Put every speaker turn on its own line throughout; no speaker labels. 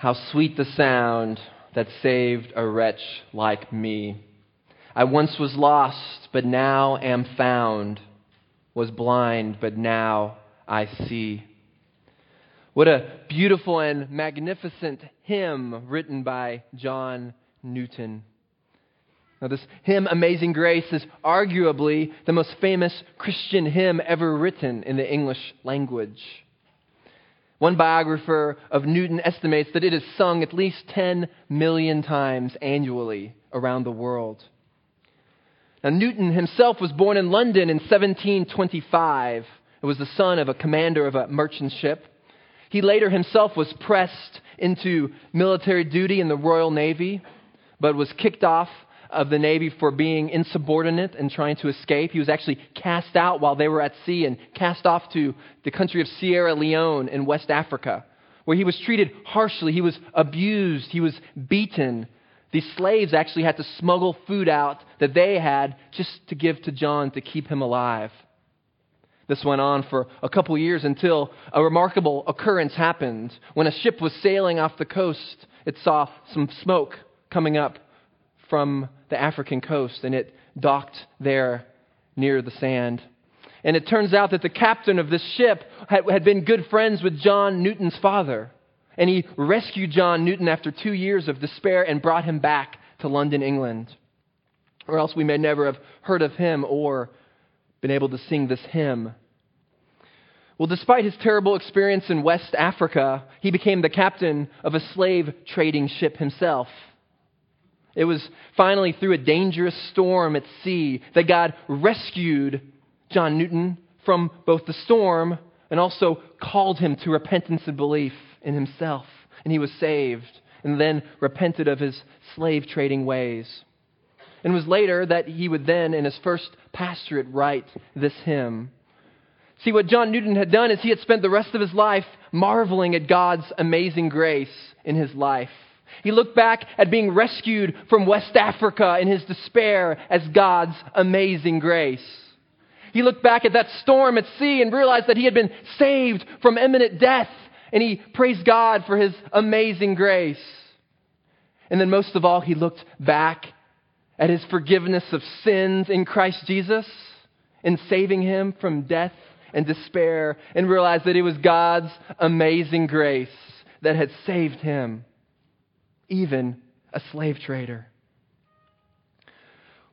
How sweet the sound that saved a wretch like me. I once was lost, but now am found, was blind, but now I see. What a beautiful and magnificent hymn written by John Newton. Now, this hymn, Amazing Grace, is arguably the most famous Christian hymn ever written in the English language. One biographer of Newton estimates that it is sung at least 10 million times annually around the world. Now, Newton himself was born in London in 1725. He was the son of a commander of a merchant ship. He later himself was pressed into military duty in the Royal Navy, but was kicked off of the Navy for being insubordinate and trying to escape. He was actually cast out while they were at sea and cast off to the country of Sierra Leone in West Africa, where he was treated harshly. He was abused. He was beaten. These slaves actually had to smuggle food out that they had just to give to John to keep him alive. This went on for a couple years until a remarkable occurrence happened. When a ship was sailing off the coast, it saw some smoke coming up from the African coast, and it docked there near the sand. And it turns out that the captain of this ship had, had been good friends with John Newton's father. And he rescued John Newton after two years of despair and brought him back to London, England. Or else we may never have heard of him or been able to sing this hymn. Well, despite his terrible experience in West Africa, he became the captain of a slave trading ship himself. It was finally through a dangerous storm at sea that God rescued John Newton from both the storm and also called him to repentance and belief in himself. And he was saved and then repented of his slave trading ways. And it was later that he would then, in his first pastorate, write this hymn. See, what John Newton had done is he had spent the rest of his life marveling at God's amazing grace in his life. He looked back at being rescued from West Africa in his despair as God's amazing grace. He looked back at that storm at sea and realized that he had been saved from imminent death, and he praised God for his amazing grace. And then, most of all, he looked back at his forgiveness of sins in Christ Jesus and saving him from death and despair and realized that it was God's amazing grace that had saved him even a slave trader.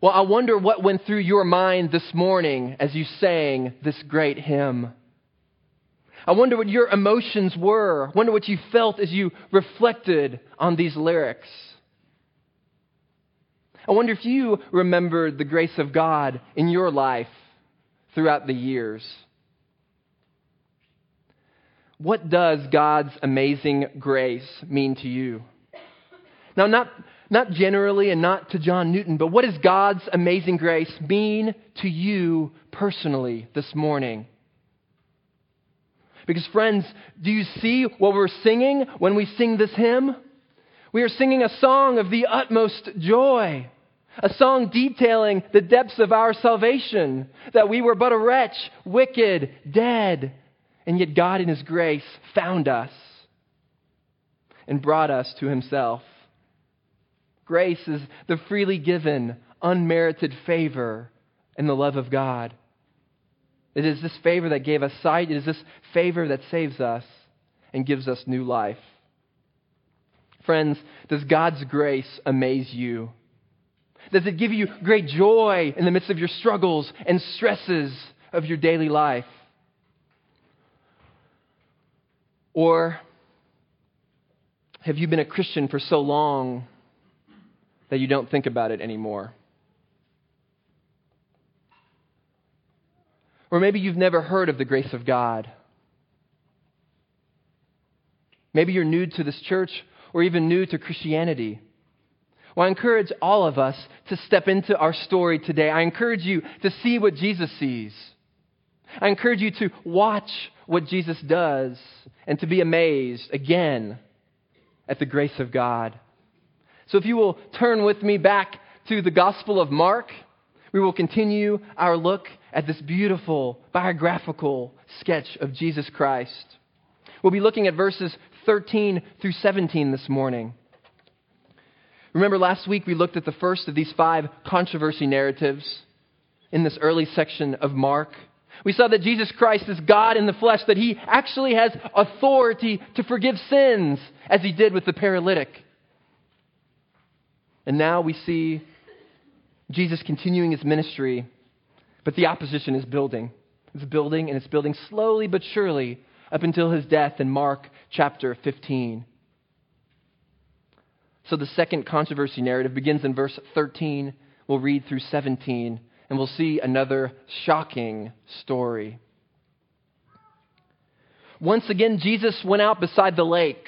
Well, I wonder what went through your mind this morning as you sang this great hymn. I wonder what your emotions were. I wonder what you felt as you reflected on these lyrics. I wonder if you remembered the grace of God in your life throughout the years. What does God's amazing grace mean to you? Now, not, not generally and not to John Newton, but what does God's amazing grace mean to you personally this morning? Because, friends, do you see what we're singing when we sing this hymn? We are singing a song of the utmost joy, a song detailing the depths of our salvation, that we were but a wretch, wicked, dead, and yet God in His grace found us and brought us to Himself. Grace is the freely given, unmerited favor and the love of God. It is this favor that gave us sight. It is this favor that saves us and gives us new life. Friends, does God's grace amaze you? Does it give you great joy in the midst of your struggles and stresses of your daily life? Or have you been a Christian for so long that you don't think about it anymore. Or maybe you've never heard of the grace of God. Maybe you're new to this church or even new to Christianity. Well, I encourage all of us to step into our story today. I encourage you to see what Jesus sees. I encourage you to watch what Jesus does and to be amazed again at the grace of God. So if you will turn with me back to the Gospel of Mark, we will continue our look at this beautiful biographical sketch of Jesus Christ. We'll be looking at verses 13 through 17 this morning. Remember, last week we looked at the first of these five controversy narratives in this early section of Mark. We saw that Jesus Christ is God in the flesh, that he actually has authority to forgive sins, as he did with the paralytic. And now we see Jesus continuing his ministry, but the opposition is building. It's building, and it's building slowly but surely up until his death in Mark chapter 15. So the second controversy narrative begins in verse 13. We'll read through 17, and we'll see another shocking story. Once again, Jesus went out beside the lake.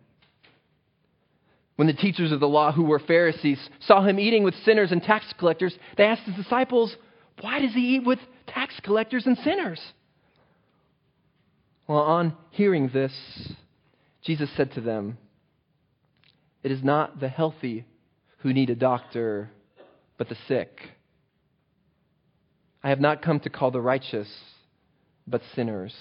When the teachers of the law, who were Pharisees, saw him eating with sinners and tax collectors, they asked his disciples, Why does he eat with tax collectors and sinners? Well, on hearing this, Jesus said to them, It is not the healthy who need a doctor, but the sick. I have not come to call the righteous, but sinners.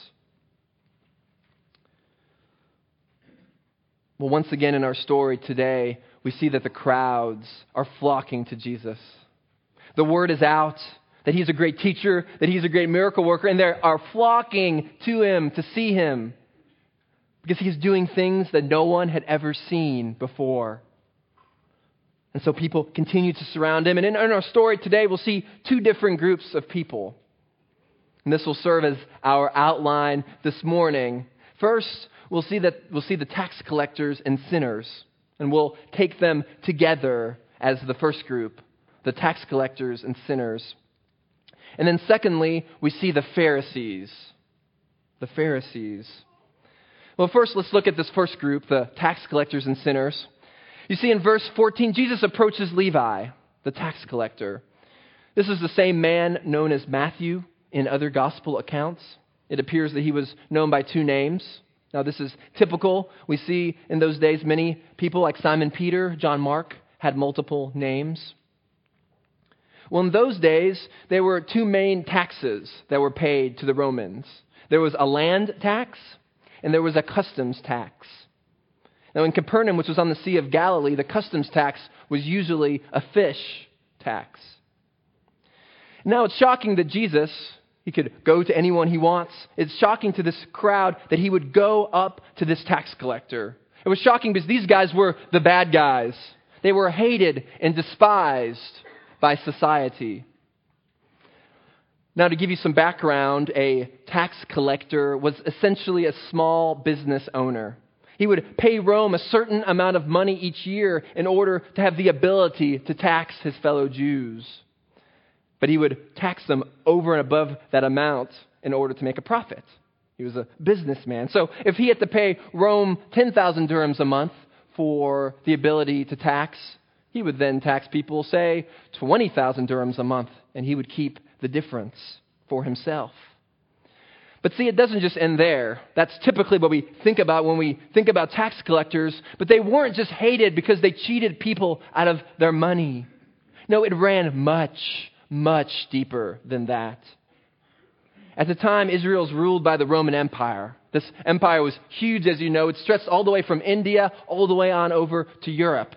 Well, once again in our story today, we see that the crowds are flocking to Jesus. The word is out that he's a great teacher, that he's a great miracle worker, and they are flocking to him to see him because he's doing things that no one had ever seen before. And so people continue to surround him. And in, our story today, we'll see two different groups of people. And this will serve as our outline this morning. First, we'll see that we'll see the tax collectors and sinners, and we'll take them together as the first group, the tax collectors and sinners. And then secondly, we see the Pharisees. The Pharisees. Well, first, let's look at this first group, the tax collectors and sinners. You see, in verse 14, Jesus approaches Levi, the tax collector. This is the same man known as Matthew in other gospel accounts. It appears that he was known by two names. Now, this is typical. We see in those days many people like Simon Peter, John Mark, had multiple names. Well, in those days, there were two main taxes that were paid to the Romans there was a land tax and there was a customs tax. Now, in Capernaum, which was on the Sea of Galilee, the customs tax was usually a fish tax. Now, it's shocking that Jesus, he could go to anyone he wants. It's shocking to this crowd that he would go up to this tax collector. It was shocking because these guys were the bad guys. They were hated and despised by society. Now, to give you some background, a tax collector was essentially a small business owner. He would pay Rome a certain amount of money each year in order to have the ability to tax his fellow Jews. But he would tax them over and above that amount in order to make a profit. He was a businessman. So if he had to pay Rome 10,000 dirhams a month for the ability to tax, he would then tax people, say, 20,000 dirhams a month, and he would keep the difference for himself. But see, it doesn't just end there. That's typically what we think about when we think about tax collectors. But they weren't just hated because they cheated people out of their money. No, it ran much, much deeper than that. At the time, Israel was ruled by the Roman Empire. This empire was huge, as you know. It stretched all the way from India all the way on over to Europe.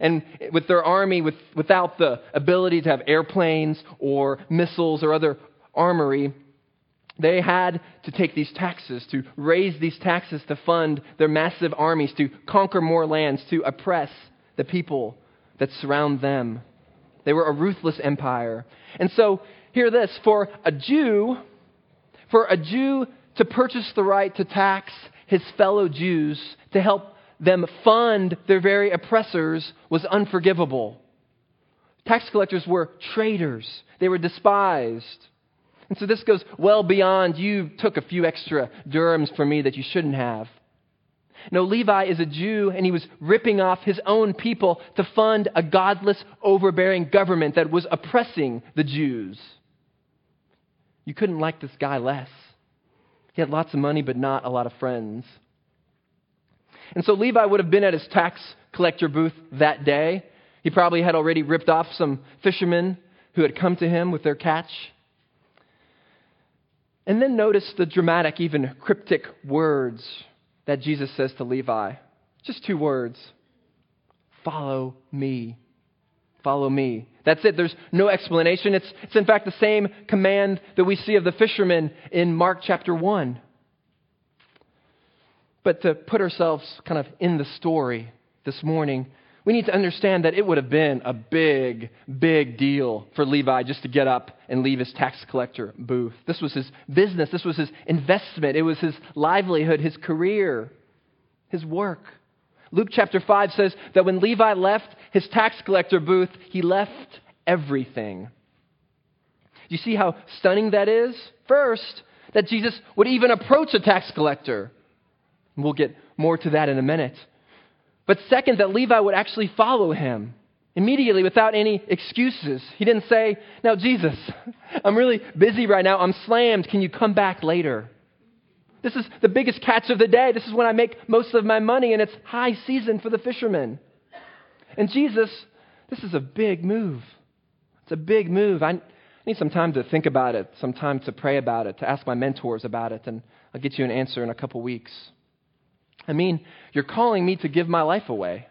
And with their army, with, without the ability to have airplanes or missiles or other armory, they had to take these taxes, to raise these taxes to fund their massive armies, to conquer more lands, to oppress the people that surround them. They were a ruthless empire. And so, hear this for a Jew, for a Jew to purchase the right to tax his fellow Jews, to help them fund their very oppressors, was unforgivable. Tax collectors were traitors, they were despised. And so this goes well beyond you took a few extra dirhams from me that you shouldn't have. No, Levi is a Jew, and he was ripping off his own people to fund a godless, overbearing government that was oppressing the Jews. You couldn't like this guy less. He had lots of money, but not a lot of friends. And so Levi would have been at his tax collector booth that day. He probably had already ripped off some fishermen who had come to him with their catch. And then notice the dramatic, even cryptic words that Jesus says to Levi. Just two words Follow me. Follow me. That's it. There's no explanation. It's, it's in fact the same command that we see of the fishermen in Mark chapter 1. But to put ourselves kind of in the story this morning, we need to understand that it would have been a big, big deal for Levi just to get up and leave his tax collector booth. This was his business, this was his investment, it was his livelihood, his career, his work. Luke chapter 5 says that when Levi left his tax collector booth, he left everything. Do you see how stunning that is? First, that Jesus would even approach a tax collector. We'll get more to that in a minute. But second, that Levi would actually follow him immediately without any excuses. He didn't say, Now, Jesus, I'm really busy right now. I'm slammed. Can you come back later? This is the biggest catch of the day. This is when I make most of my money, and it's high season for the fishermen. And Jesus, this is a big move. It's a big move. I need some time to think about it, some time to pray about it, to ask my mentors about it, and I'll get you an answer in a couple weeks. I mean, you're calling me to give my life away.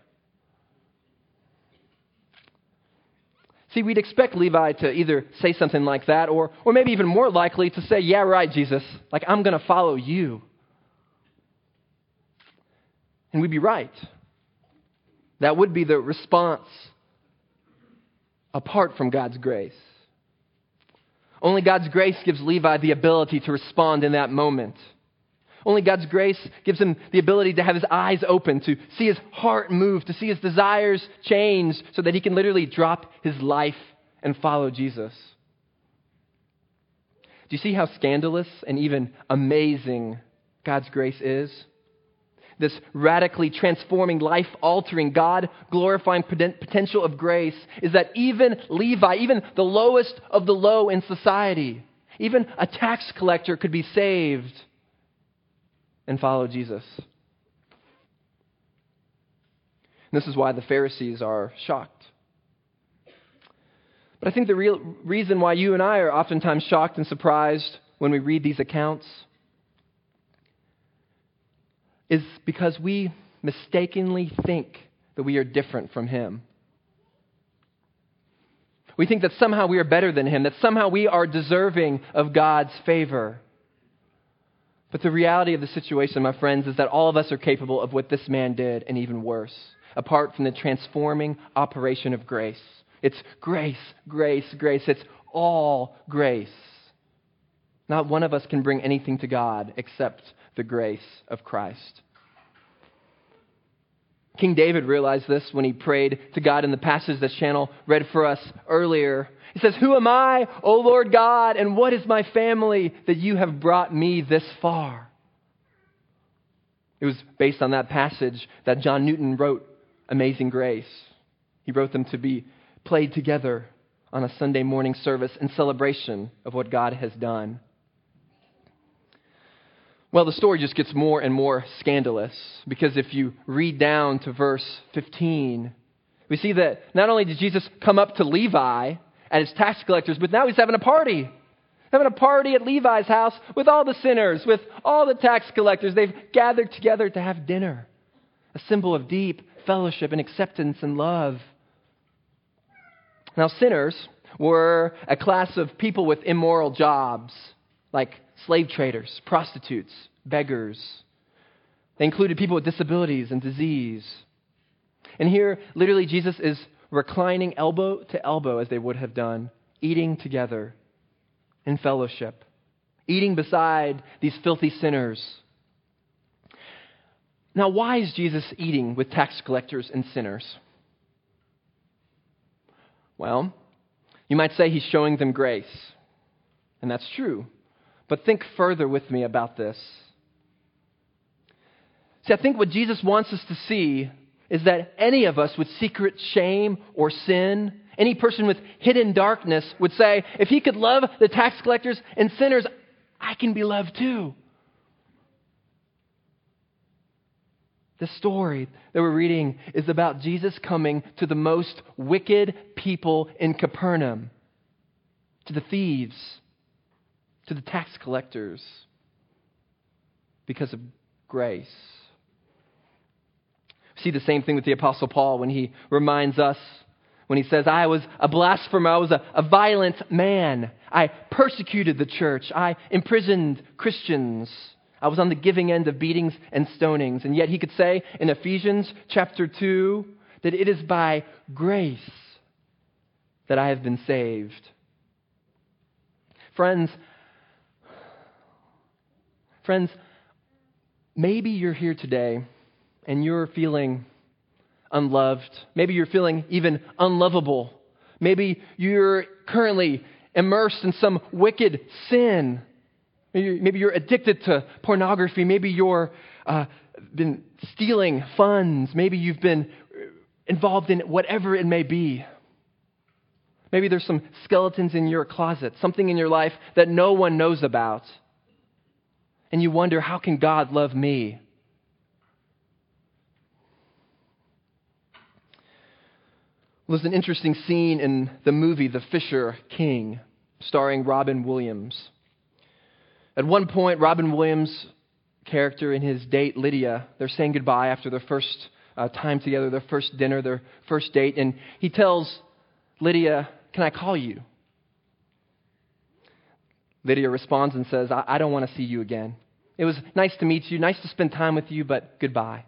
See, we'd expect Levi to either say something like that or, or maybe even more likely to say, Yeah, right, Jesus. Like, I'm going to follow you. And we'd be right. That would be the response apart from God's grace. Only God's grace gives Levi the ability to respond in that moment. Only God's grace gives him the ability to have his eyes open, to see his heart move, to see his desires change, so that he can literally drop his life and follow Jesus. Do you see how scandalous and even amazing God's grace is? This radically transforming, life altering, God glorifying potential of grace is that even Levi, even the lowest of the low in society, even a tax collector could be saved and follow Jesus. And this is why the Pharisees are shocked. But I think the real reason why you and I are oftentimes shocked and surprised when we read these accounts is because we mistakenly think that we are different from Him. We think that somehow we are better than Him, that somehow we are deserving of God's favor. But the reality of the situation, my friends, is that all of us are capable of what this man did and even worse, apart from the transforming operation of grace. It's grace, grace, grace. It's all grace. Not one of us can bring anything to God except the grace of Christ. King David realized this when he prayed to God in the passage that Channel read for us earlier. He says, Who am I, O Lord God, and what is my family that you have brought me this far? It was based on that passage that John Newton wrote Amazing Grace. He wrote them to be played together on a Sunday morning service in celebration of what God has done. Well, the story just gets more and more scandalous because if you read down to verse 15, we see that not only did Jesus come up to Levi and his tax collectors, but now he's having a party. Having a party at Levi's house with all the sinners, with all the tax collectors. They've gathered together to have dinner, a symbol of deep fellowship and acceptance and love. Now, sinners were a class of people with immoral jobs, like slave traders, prostitutes, beggars. They included people with disabilities and disease. And here, literally, Jesus is reclining elbow to elbow as they would have done, eating together in fellowship, eating beside these filthy sinners. Now, why is Jesus eating with tax collectors and sinners? Well, you might say he's showing them grace, and that's true. But think further with me about this. See, I think what Jesus wants us to see is that any of us with secret shame or sin, any person with hidden darkness would say, if he could love the tax collectors and sinners, I can be loved too. The story that we're reading is about Jesus coming to the most wicked people in Capernaum, to the thieves, to the tax collectors, because of grace. See the same thing with the Apostle Paul when he reminds us, when he says, I was a blasphemer, I was a, a violent man, I persecuted the church, I imprisoned Christians. I was on the giving end of beatings and stonings. And yet he could say in Ephesians chapter 2 that it is by grace that I have been saved. Friends, friends, maybe you're here today and you're feeling unloved. Maybe you're feeling even unlovable. Maybe you're currently immersed in some wicked sin. Maybe you're addicted to pornography. Maybe you're uh, been stealing funds. Maybe you've been involved in whatever it may be. Maybe there's some skeletons in your closet, something in your life that no one knows about. And you wonder, how can God love me? There's an interesting scene in the movie The Fisher King, starring Robin Williams. At one point, Robin Williams' character and his date, Lydia, they're saying goodbye after their first uh, time together, their first dinner, their first date, and he tells Lydia, Can I call you? Lydia responds and says, I, I don't want to see you again. It was nice to meet you, nice to spend time with you, but goodbye.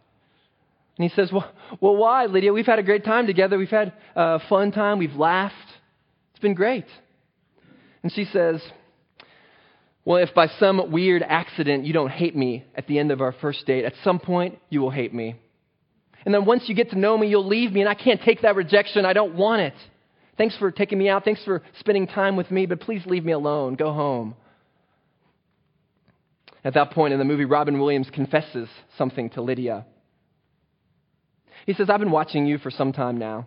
And he says, Well, well why, Lydia? We've had a great time together. We've had a fun time. We've laughed. It's been great. And she says, well, if by some weird accident you don't hate me at the end of our first date, at some point you will hate me. And then once you get to know me, you'll leave me, and I can't take that rejection. I don't want it. Thanks for taking me out. Thanks for spending time with me, but please leave me alone. Go home. At that point in the movie, Robin Williams confesses something to Lydia. He says, I've been watching you for some time now,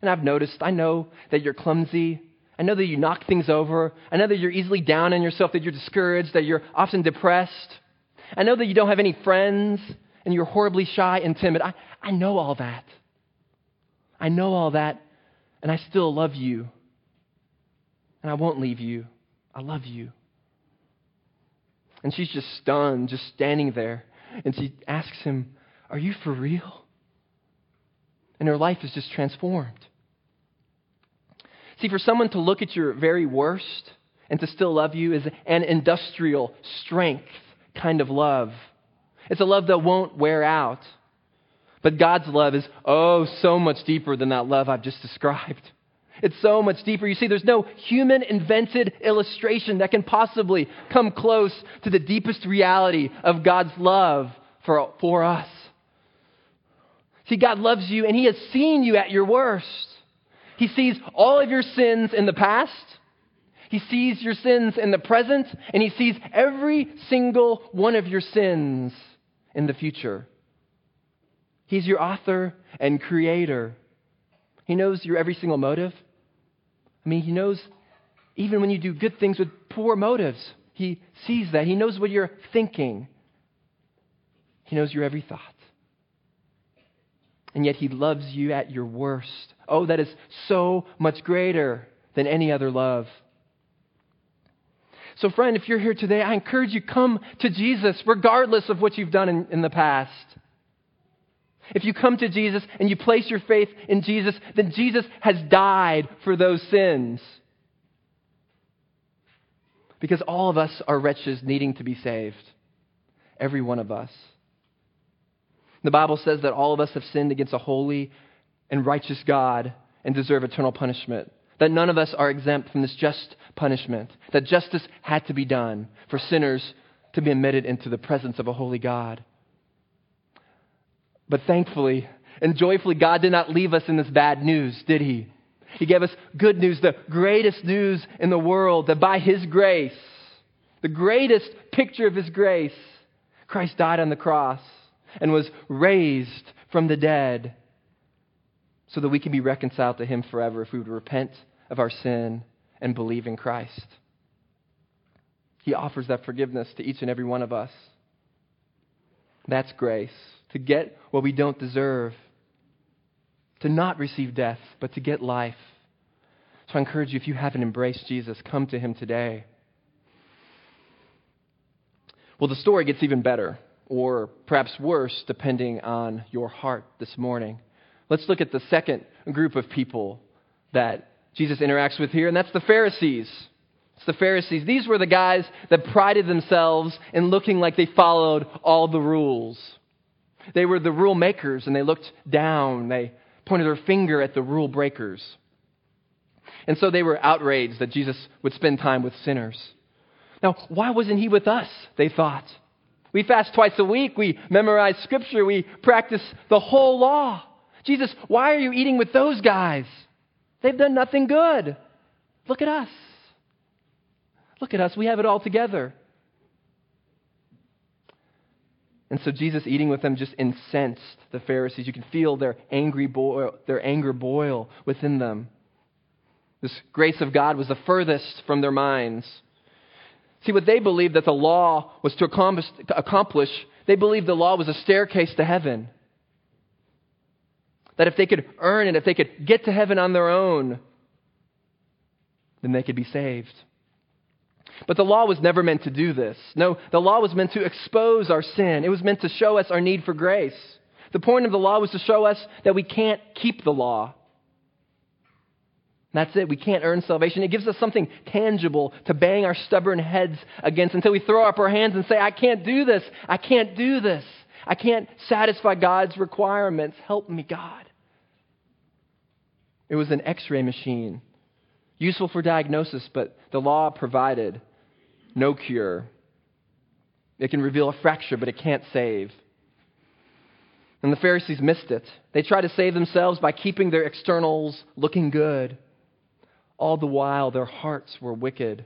and I've noticed, I know that you're clumsy I know that you knock things over. I know that you're easily down on yourself, that you're discouraged, that you're often depressed. I know that you don't have any friends and you're horribly shy and timid. I, I know all that. I know all that, and I still love you. And I won't leave you. I love you. And she's just stunned, just standing there. And she asks him, Are you for real? And her life is just transformed. See, for someone to look at your very worst and to still love you is an industrial strength kind of love. It's a love that won't wear out. But God's love is, oh, so much deeper than that love I've just described. It's so much deeper. You see, there's no human invented illustration that can possibly come close to the deepest reality of God's love for, for us. See, God loves you and He has seen you at your worst. He sees all of your sins in the past. He sees your sins in the present, and he sees every single one of your sins in the future. He's your author and creator. He knows your every single motive. I mean, he knows even when you do good things with poor motives, he sees that. He knows what you're thinking. He knows your every thought. And yet he loves you at your worst. Oh, that is so much greater than any other love. So, friend, if you're here today, I encourage you come to Jesus regardless of what you've done in, in the past. If you come to Jesus and you place your faith in Jesus, then Jesus has died for those sins. Because all of us are wretches needing to be saved. Every one of us. The Bible says that all of us have sinned against a holy and righteous God and deserve eternal punishment. That none of us are exempt from this just punishment. That justice had to be done for sinners to be admitted into the presence of a holy God. But thankfully and joyfully, God did not leave us in this bad news, did He? He gave us good news, the greatest news in the world, that by His grace, the greatest picture of His grace, Christ died on the cross and was raised from the dead so that we can be reconciled to Him forever if we would repent of our sin and believe in Christ. He offers that forgiveness to each and every one of us. That's grace. To get what we don't deserve. To not receive death, but to get life. So I encourage you, if you haven't embraced Jesus, come to him today. Well, the story gets even better, or perhaps worse, depending on your heart this morning. Let's look at the second group of people that Jesus interacts with here, and that's the Pharisees. It's the Pharisees. These were the guys that prided themselves in looking like they followed all the rules. They were the rule makers, and they looked down. They pointed their finger at the rule breakers. And so they were outraged that Jesus would spend time with sinners. Now, why wasn't he with us? They thought. We fast twice a week. We memorize scripture. We practice the whole law. Jesus, why are you eating with those guys? They've done nothing good. Look at us. Look at us. We have it all together. And so Jesus eating with them just incensed the Pharisees. You can feel their angry boil, their anger boil within them. This grace of God was the furthest from their minds. See, what they believed that the law was to accomplish, they believed the law was a staircase to heaven. That if they could earn it, if they could get to heaven on their own, then they could be saved. But the law was never meant to do this. No, the law was meant to expose our sin. It was meant to show us our need for grace. The point of the law was to show us that we can't keep the law. That's it. We can't earn salvation. It gives us something tangible to bang our stubborn heads against until we throw up our hands and say, I can't do this. I can't do this. I can't satisfy God's requirements. Help me, God. It was an x ray machine, useful for diagnosis, but the law provided no cure. It can reveal a fracture, but it can't save. And the Pharisees missed it. They tried to save themselves by keeping their externals looking good. All the while, their hearts were wicked.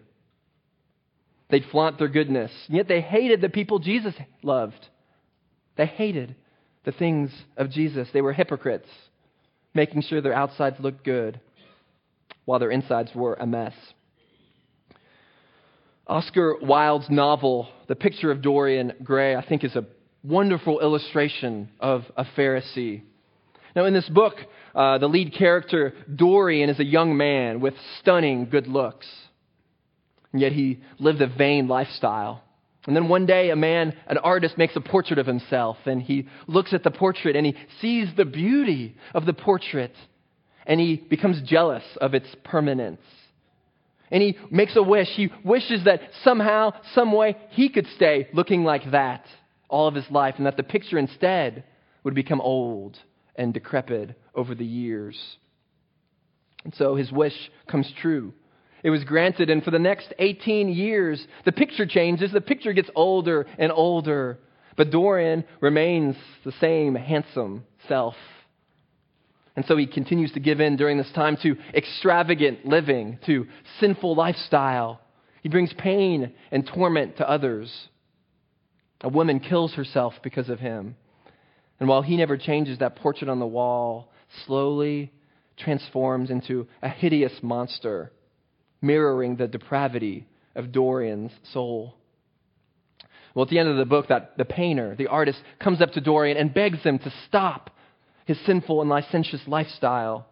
They'd flaunt their goodness, yet they hated the people Jesus loved. They hated the things of Jesus. They were hypocrites, making sure their outsides looked good while their insides were a mess. Oscar Wilde's novel, The Picture of Dorian Gray, I think is a wonderful illustration of a Pharisee. Now, in this book, uh, the lead character, Dorian, is a young man with stunning good looks. And yet he lived a vain lifestyle. And then one day, a man, an artist, makes a portrait of himself, and he looks at the portrait and he sees the beauty of the portrait, and he becomes jealous of its permanence. And he makes a wish. He wishes that somehow, some way, he could stay looking like that all of his life, and that the picture instead would become old and decrepit over the years. And so his wish comes true. It was granted, and for the next 18 years, the picture changes. The picture gets older and older, but Dorian remains the same handsome self. And so he continues to give in during this time to extravagant living, to sinful lifestyle. He brings pain and torment to others. A woman kills herself because of him. And while he never changes, that portrait on the wall slowly transforms into a hideous monster mirroring the depravity of Dorian's soul. Well, at the end of the book, that the painter, the artist, comes up to Dorian and begs him to stop his sinful and licentious lifestyle.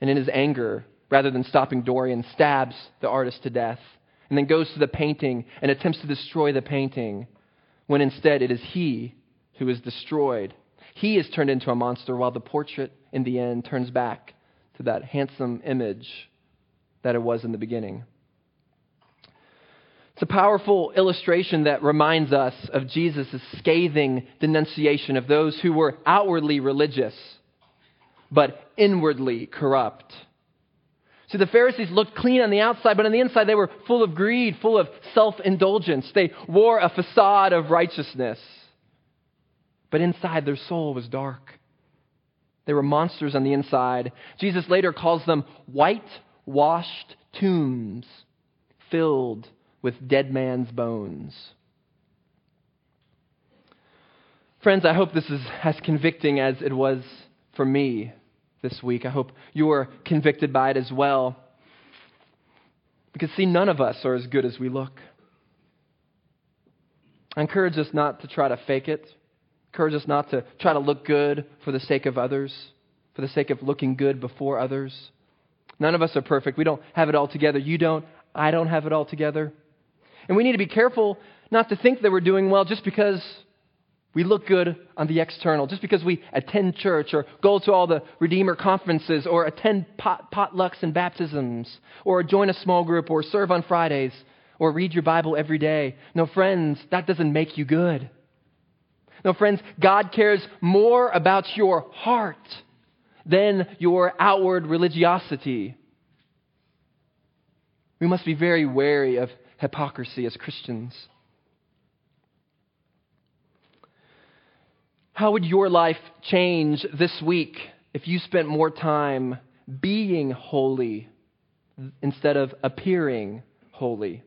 And in his anger, rather than stopping Dorian, stabs the artist to death and then goes to the painting and attempts to destroy the painting, when instead it is he who is destroyed. He is turned into a monster while the portrait, in the end, turns back to that handsome image that it was in the beginning. It's a powerful illustration that reminds us of Jesus' scathing denunciation of those who were outwardly religious, but inwardly corrupt. See, the Pharisees looked clean on the outside, but on the inside they were full of greed, full of self indulgence. They wore a facade of righteousness, but inside their soul was dark. They were monsters on the inside. Jesus later calls them white washed tombs filled with dead man's bones. Friends, I hope this is as convicting as it was for me this week. I hope you are convicted by it as well. Because, see, none of us are as good as we look. I encourage us not to try to fake it. Encourage us not to try to look good for the sake of others, for the sake of looking good before others. None of us are perfect. We don't have it all together. You don't. I don't have it all together. And we need to be careful not to think that we're doing well just because we look good on the external just because we attend church or go to all the Redeemer conferences or attend pot, potlucks and baptisms or join a small group or serve on Fridays or read your Bible every day. No, friends, that doesn't make you good. No, friends, God cares more about your heart than your outward religiosity. We must be very wary of hypocrisy as Christians. How would your life change this week if you spent more time being holy instead of appearing holy?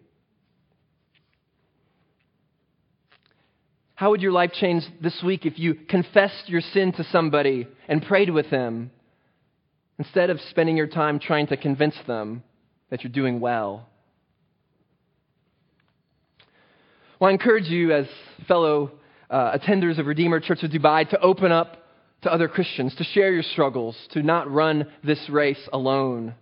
How would your life change this week if you confessed your sin to somebody and prayed with them instead of spending your time trying to convince them that you're doing well? Well, I encourage you, as fellow uh, attenders of Redeemer Church of Dubai to open up to other Christians, to share your struggles, to not run this race alone,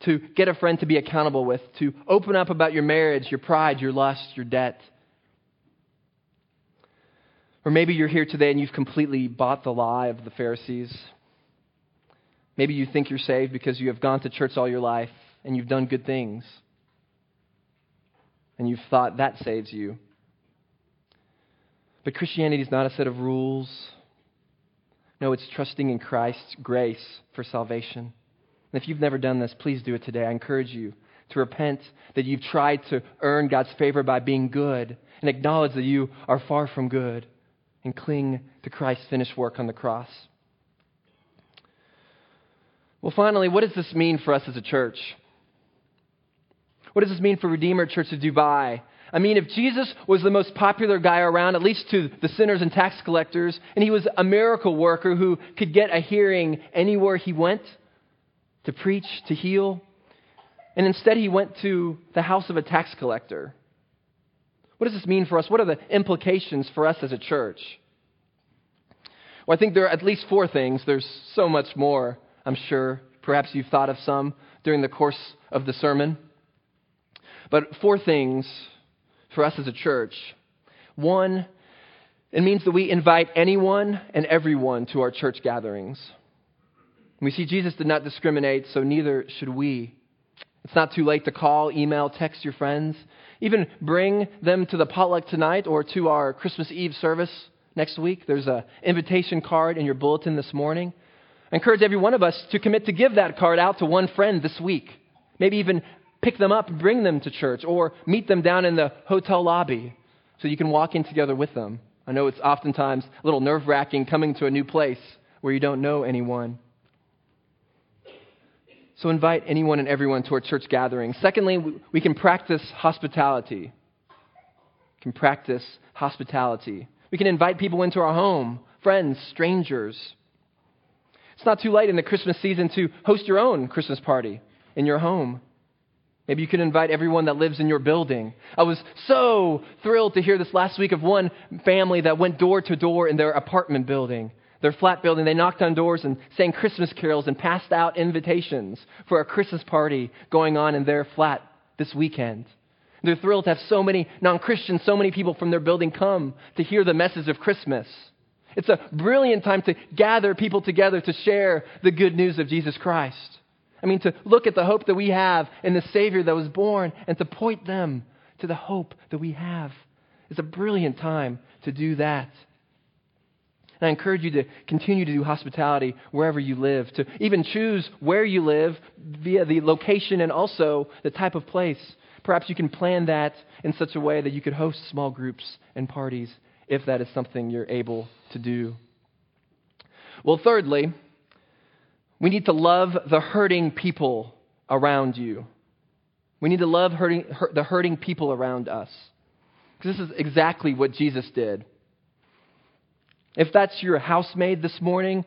to get a friend to be accountable with, to open up about your marriage, your pride, your lust, your debt. Or maybe you're here today and you've completely bought the lie of the Pharisees. Maybe you think you're saved because you have gone to church all your life and you've done good things. And you've thought that saves you. But Christianity is not a set of rules. No, it's trusting in Christ's grace for salvation. And if you've never done this, please do it today. I encourage you to repent that you've tried to earn God's favor by being good and acknowledge that you are far from good and cling to Christ's finished work on the cross. Well, finally, what does this mean for us as a church? What does this mean for Redeemer Church of Dubai I mean, if Jesus was the most popular guy around, at least to the sinners and tax collectors, and he was a miracle worker who could get a hearing anywhere he went to preach, to heal, and instead he went to the house of a tax collector. What does this mean for us? What are the implications for us as a church? Well, I think there are at least four things. There's so much more, I'm sure. Perhaps you've thought of some during the course of the sermon. But four things for us as a church. One, it means that we invite anyone and everyone to our church gatherings. We see Jesus did not discriminate, so neither should we. It's not too late to call, email, text your friends. Even bring them to the potluck tonight or to our Christmas Eve service next week. There's an invitation card in your bulletin this morning. I encourage every one of us to commit to give that card out to one friend this week. Maybe even pick them up and bring them to church or meet them down in the hotel lobby so you can walk in together with them. I know it's oftentimes a little nerve wracking coming to a new place where you don't know anyone. So invite anyone and everyone to our church gathering. Secondly, we can practice hospitality. We can practice hospitality. We can invite people into our home, friends, strangers. It's not too late in the Christmas season to host your own Christmas party in your home. Maybe you can invite everyone that lives in your building. I was so thrilled to hear this last week of one family that went door to door in their apartment building, their flat building. They knocked on doors and sang Christmas carols and passed out invitations for a Christmas party going on in their flat this weekend. They're thrilled to have so many non Christians, so many people from their building come to hear the message of Christmas. It's a brilliant time to gather people together to share the good news of Jesus Christ. I mean, to look at the hope that we have in the Savior that was born and to point them to the hope that we have. It's a brilliant time to do that. And I encourage you to continue to do hospitality wherever you live, to even choose where you live via the location and also the type of place. Perhaps you can plan that in such a way that you could host small groups and parties if that is something you're able to do. Well, thirdly, we need to love the hurting people around you. We need to love hurting, hurt, the hurting people around us. Because this is exactly what Jesus did. If that's your housemaid this morning,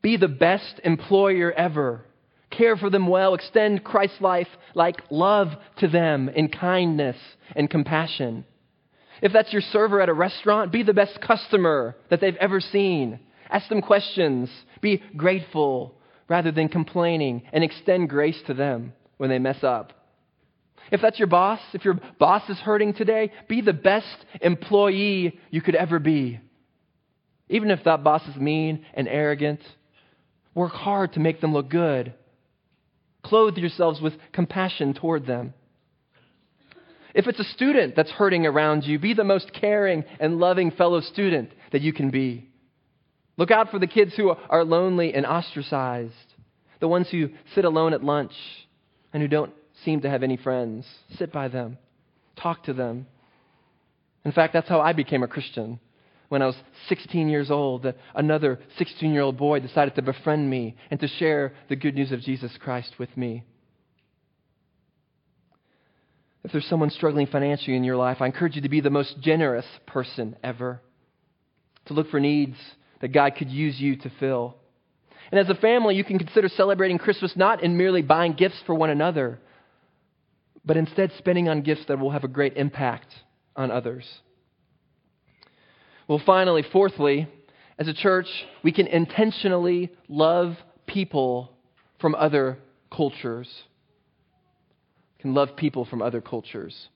be the best employer ever. Care for them well. Extend Christ's life like love to them in kindness and compassion. If that's your server at a restaurant, be the best customer that they've ever seen. Ask them questions. Be grateful rather than complaining and extend grace to them when they mess up. If that's your boss, if your boss is hurting today, be the best employee you could ever be. Even if that boss is mean and arrogant, work hard to make them look good. Clothe yourselves with compassion toward them. If it's a student that's hurting around you, be the most caring and loving fellow student that you can be. Look out for the kids who are lonely and ostracized, the ones who sit alone at lunch and who don't seem to have any friends. Sit by them, talk to them. In fact, that's how I became a Christian. When I was 16 years old, another 16 year old boy decided to befriend me and to share the good news of Jesus Christ with me. If there's someone struggling financially in your life, I encourage you to be the most generous person ever. To look for needs that God could use you to fill. And as a family, you can consider celebrating Christmas not in merely buying gifts for one another, but instead spending on gifts that will have a great impact on others. Well, finally, fourthly, as a church, we can intentionally love people from other cultures can love people from other cultures.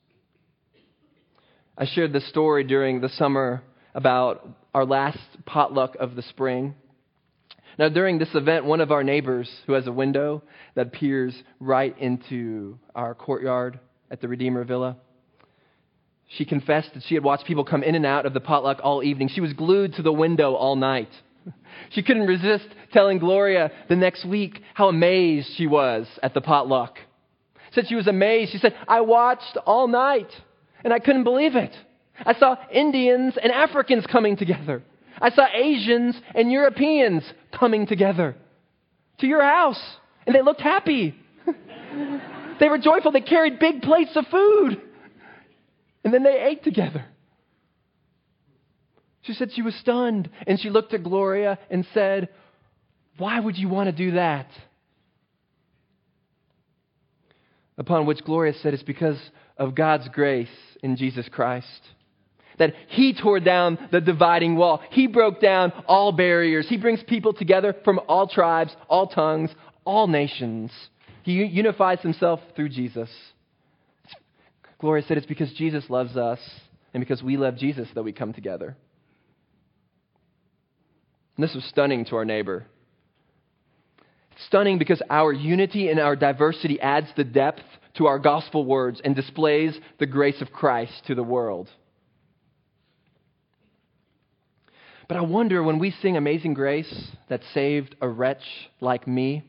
I shared this story during the summer about our last potluck of the spring. Now, during this event, one of our neighbors who has a window that peers right into our courtyard at the Redeemer Villa, she confessed that she had watched people come in and out of the potluck all evening. She was glued to the window all night. She couldn't resist telling Gloria the next week how amazed she was at the potluck said she was amazed. She said, I watched all night and I couldn't believe it. I saw Indians and Africans coming together. I saw Asians and Europeans coming together to your house, and they looked happy. they were joyful. They carried big plates of food, and then they ate together. She said she was stunned, and she looked at Gloria and said, Why would you want to do that? Upon which Gloria said it's because of God's grace in Jesus Christ. That He tore down the dividing wall. He broke down all barriers. He brings people together from all tribes, all tongues, all nations. He unifies Himself through Jesus. Gloria said it's because Jesus loves us and because we love Jesus that we come together. And this was stunning to our neighbor. Stunning because our unity and our diversity adds the depth to our gospel words and displays the grace of Christ to the world. But I wonder when we sing Amazing Grace that saved a wretch like me,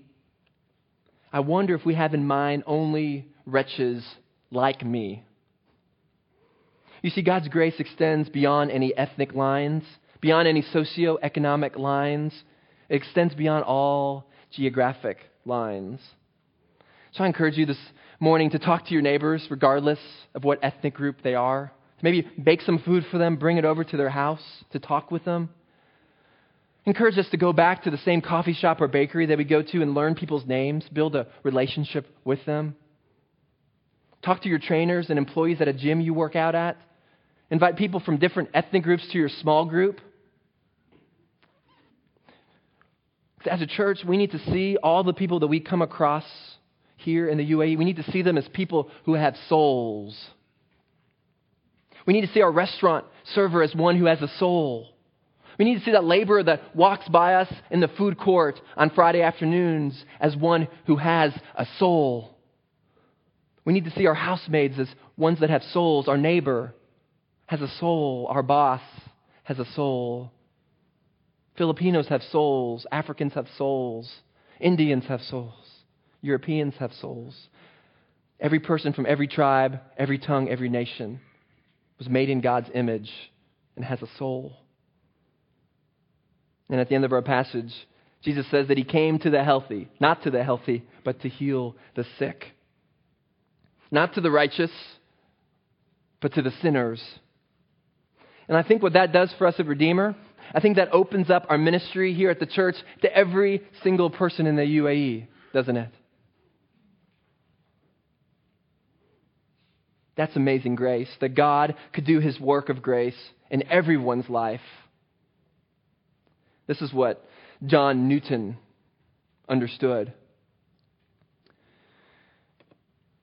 I wonder if we have in mind only wretches like me. You see, God's grace extends beyond any ethnic lines, beyond any socioeconomic lines. It extends beyond all geographic lines. So I encourage you this morning to talk to your neighbors, regardless of what ethnic group they are. Maybe bake some food for them, bring it over to their house to talk with them. Encourage us to go back to the same coffee shop or bakery that we go to and learn people's names, build a relationship with them. Talk to your trainers and employees at a gym you work out at. Invite people from different ethnic groups to your small group. As a church, we need to see all the people that we come across here in the UAE. We need to see them as people who have souls. We need to see our restaurant server as one who has a soul. We need to see that laborer that walks by us in the food court on Friday afternoons as one who has a soul. We need to see our housemaids as ones that have souls. Our neighbor has a soul. Our boss has a soul. Filipinos have souls. Africans have souls. Indians have souls. Europeans have souls. Every person from every tribe, every tongue, every nation was made in God's image and has a soul. And at the end of our passage, Jesus says that he came to the healthy, not to the healthy, but to heal the sick. Not to the righteous, but to the sinners. And I think what that does for us at Redeemer I think that opens up our ministry here at the church to every single person in the UAE, doesn't it? That's amazing grace, that God could do his work of grace in everyone's life. This is what John Newton understood.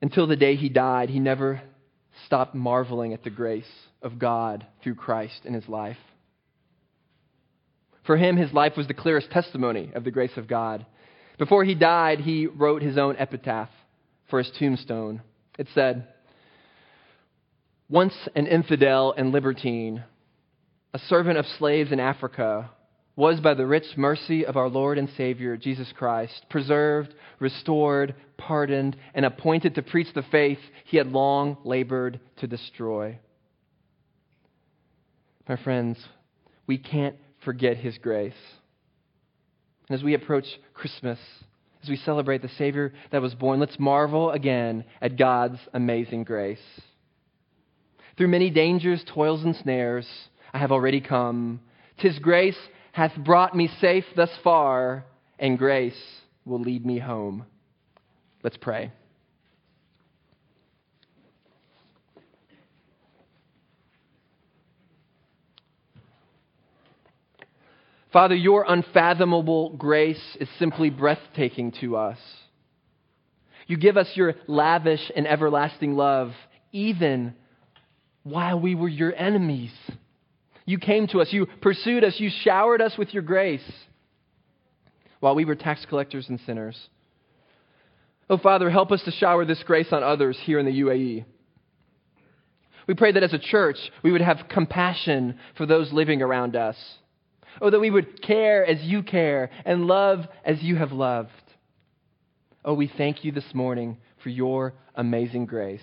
Until the day he died, he never stopped marveling at the grace of God through Christ in his life. For him, his life was the clearest testimony of the grace of God. Before he died, he wrote his own epitaph for his tombstone. It said, Once an infidel and libertine, a servant of slaves in Africa, was by the rich mercy of our Lord and Savior, Jesus Christ, preserved, restored, pardoned, and appointed to preach the faith he had long labored to destroy. My friends, we can't forget his grace. And as we approach Christmas, as we celebrate the Savior that was born, let's marvel again at God's amazing grace. Through many dangers, toils, and snares, I have already come. Tis grace hath brought me safe thus far, and grace will lead me home. Let's pray. Father, your unfathomable grace is simply breathtaking to us. You give us your lavish and everlasting love, even while we were your enemies. You came to us. You pursued us. You showered us with your grace while we were tax collectors and sinners. Oh, Father, help us to shower this grace on others here in the UAE. We pray that as a church, we would have compassion for those living around us. Oh, that we would care as you care and love as you have loved. Oh, we thank you this morning for your amazing grace.